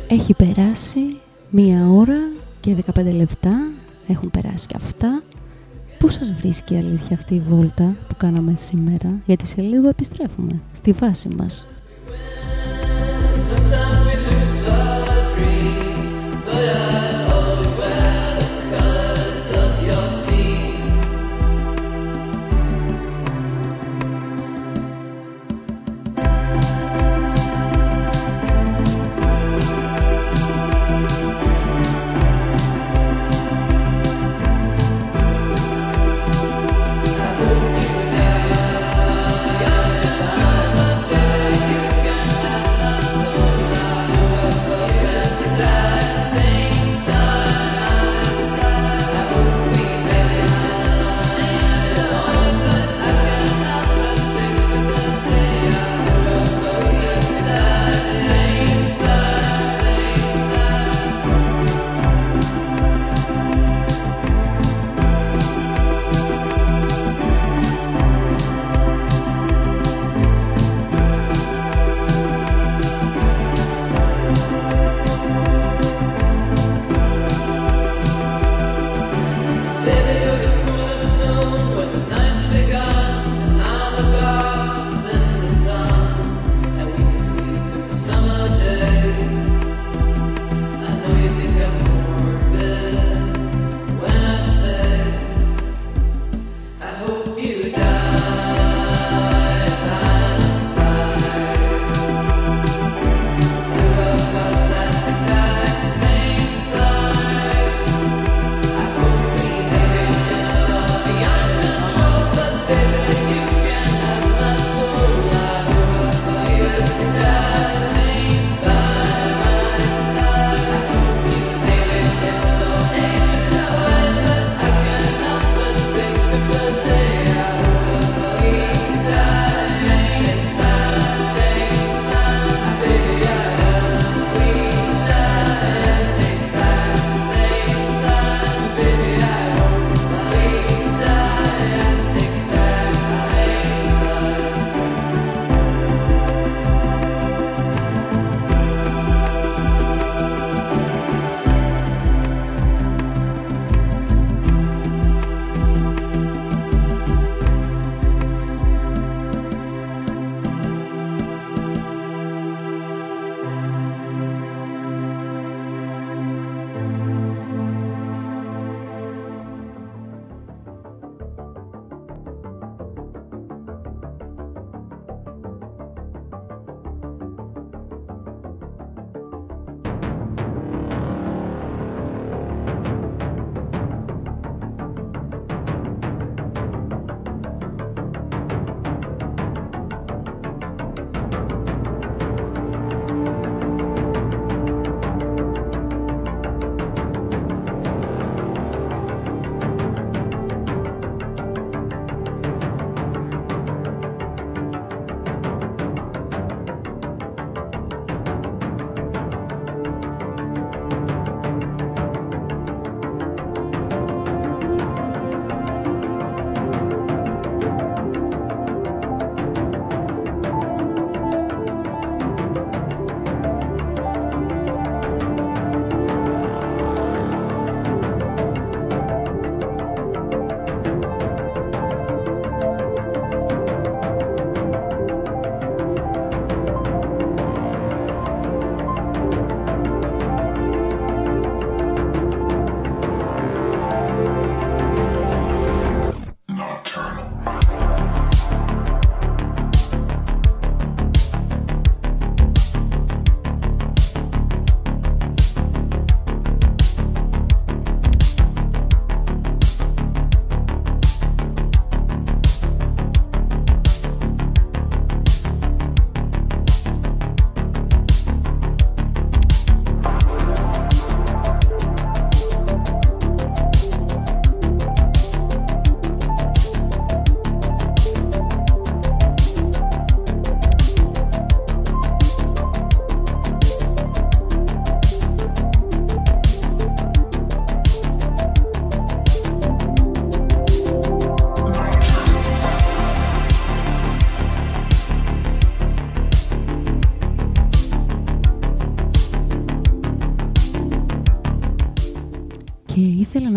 Έχει περάσει μία ώρα και 15 λεπτά. Έχουν περάσει και αυτά. Πού σας βρίσκει η αλήθεια αυτή η βόλτα που κάναμε σήμερα, γιατί σε λίγο επιστρέφουμε στη βάση μας.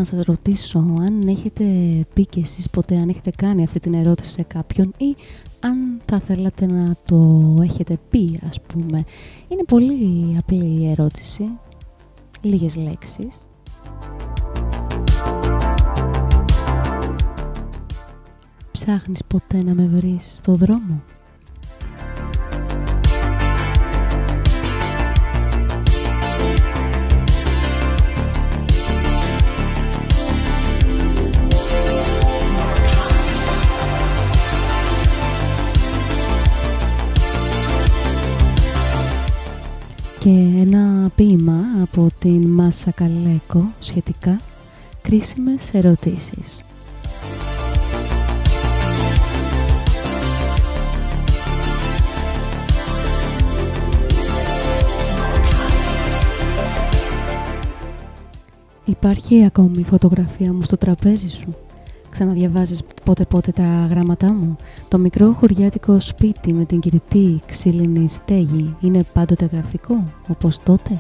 Σας ρωτήσω αν έχετε πει και εσείς ποτέ, αν έχετε κάνει αυτή την ερώτηση σε κάποιον ή αν θα θέλατε να το έχετε πει ας πούμε. Είναι πολύ απλή η ερώτηση, λίγες λέξεις. Ψάχνεις ποτέ να με βρεις στο δρόμο; Και ένα ποίημα από την Μάσα Καλέκο σχετικά κρίσιμες ερωτήσεις. Υπάρχει ακόμη φωτογραφία μου στο τραπέζι σου; Ξαναδιαβάζεις πότε πότε τα γράμματά μου. Το μικρό χωριάτικο σπίτι με την κυριτή ξύλινη στέγη είναι πάντοτε γραφικό, όπως τότε.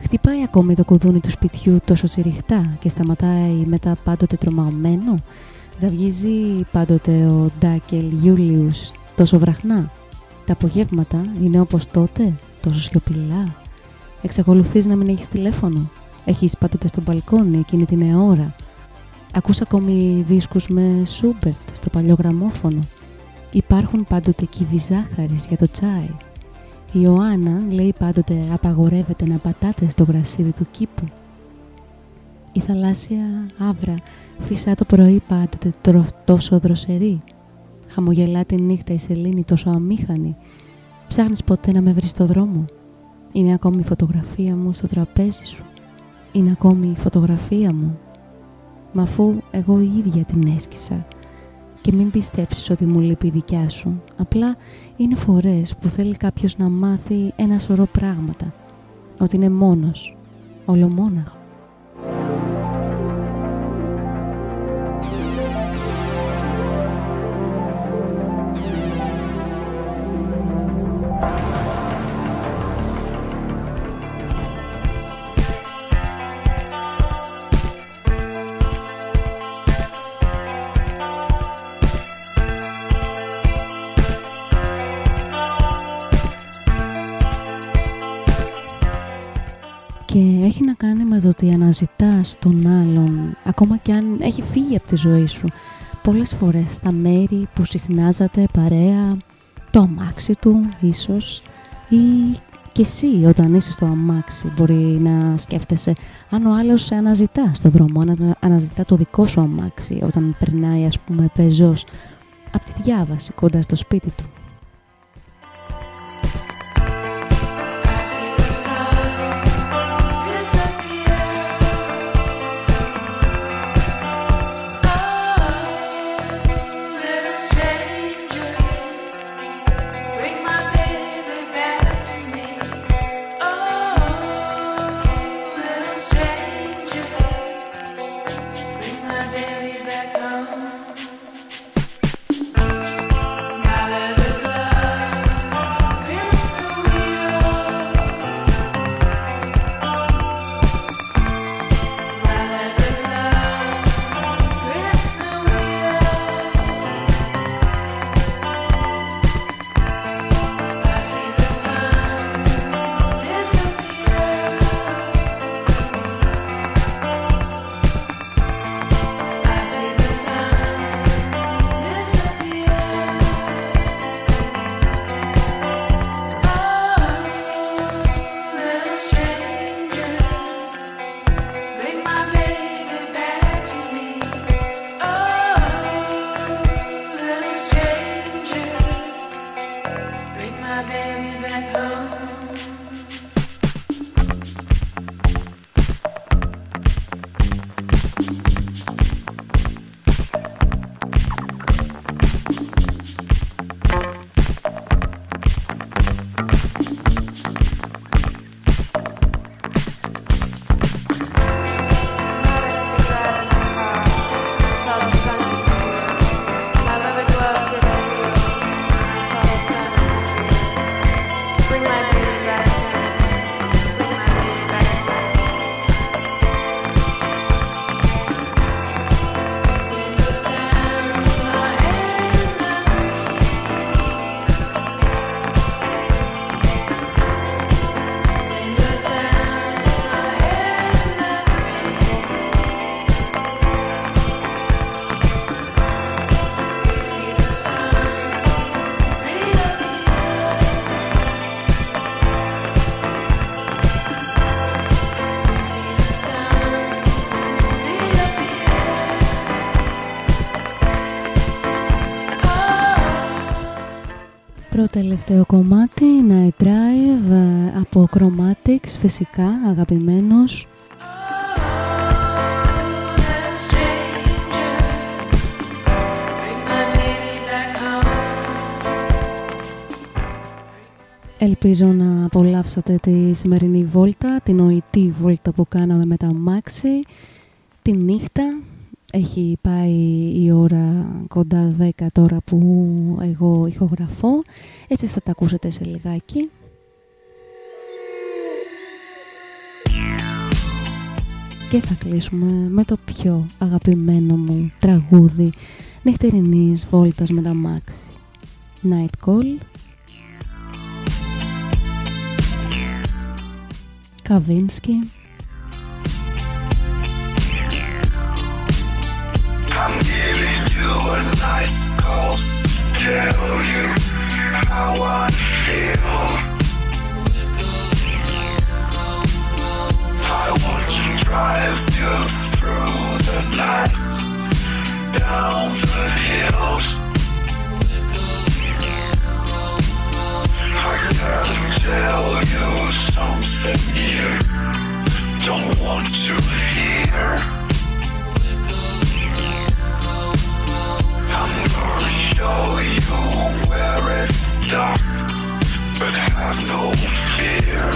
Χτυπάει ακόμη το κουδούνι του σπιτιού τόσο τσιριχτά και σταματάει μετά πάντοτε τρομαγμένο. Γαυγίζει πάντοτε ο Ντάκελ Γιούλιους τόσο βραχνά. Τα απογεύματα είναι όπως τότε, τόσο σιωπηλά. Εξακολουθείς να μην έχεις τηλέφωνο. Έχεις πάντοτε στο μπαλκόνι εκείνη την ώρα Ακούς ακόμη δίσκους με Σούμπερτ στο παλιό γραμμόφωνο. Υπάρχουν πάντοτε κύβοι ζάχαρης για το τσάι. Η Ιωάννα λέει πάντοτε απαγορεύεται να πατάτε στο γρασίδι του κήπου. Η θαλάσσια άβρα φυσά το πρωί πάντοτε τόσο δροσερή. Χαμογελά τη νύχτα η σελήνη τόσο αμήχανη. Ψάχνεις ποτέ να με βρεις στο δρόμο. Είναι ακόμη η φωτογραφία μου στο τραπέζι σου. Είναι ακόμη η φωτογραφία μου Μα αφού εγώ η ίδια την έσκησα και μην πιστέψεις ότι μου λείπει η δικιά σου. Απλά είναι φορές που θέλει κάποιος να μάθει ένα σωρό πράγματα. Ότι είναι μόνος, ολομόναχος. Ότι αναζητάς τον άλλον, ακόμα και αν έχει φύγει από τη ζωή σου, πολλές φορές στα μέρη που συχνάζατε παρέα, το αμάξι του ίσως ή και εσύ όταν είσαι στο αμάξι μπορεί να σκέφτεσαι αν ο άλλος σε αναζητά στον δρόμο, αν αναζητά το δικό σου αμάξι όταν περνάει ας πούμε πεζός από τη διάβαση κοντά στο σπίτι του. Προτελευταίο κομμάτι Night Drive ε, από Chromatics φυσικά αγαπημένος Ελπίζω να απολαύσατε τη σημερινή βόλτα, την οητή βόλτα που κάναμε με τα μάξι, τη νύχτα. Έχει πάει η ώρα κοντά 10 τώρα που εγώ ηχογραφώ, έτσι θα τα ακούσετε σε λιγάκι. Και θα κλείσουμε με το πιο αγαπημένο μου τραγούδι νυχτερινής βόλτας με τα μάξι. Night Call Kavinsky. I'm giving you a night call tell you how I feel. I want to drive you through the night, down the hills. I gotta tell you something you don't want to hear. I'm gonna show you where it's dark, but have no fear.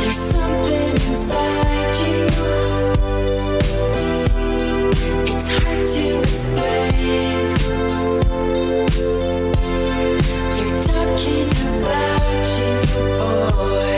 There's something inside you. It's hard to explain. They're talking about you, boy,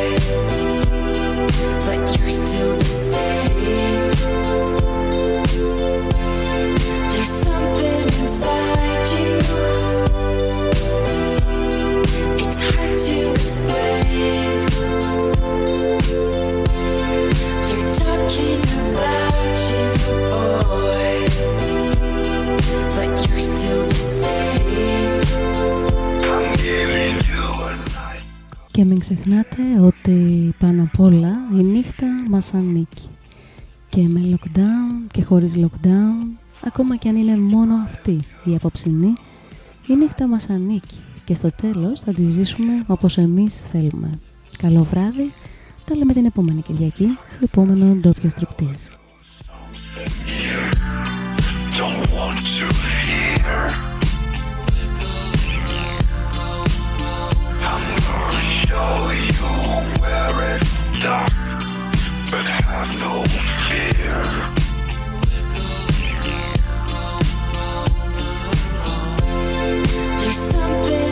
Και μην ξεχνάτε ότι πάνω απ' όλα η νύχτα μας ανήκει. Και με lockdown και χωρίς lockdown, ακόμα και αν είναι μόνο αυτή η απόψινή, η νύχτα μας ανήκει. Και στο τέλος θα τη ζήσουμε όπως εμείς θέλουμε. Καλό βράδυ, τα λέμε την επόμενη Κυριακή στο επόμενο ντόπιο στριπτής. don't want to hear. I'm gonna show you where it's dark, but have no fear. There's something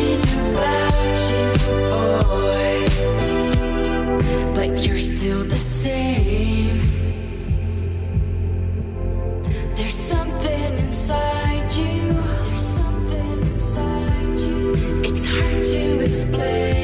about you, boy, but you're still the same. There's something inside you. There's something inside you. It's hard to explain.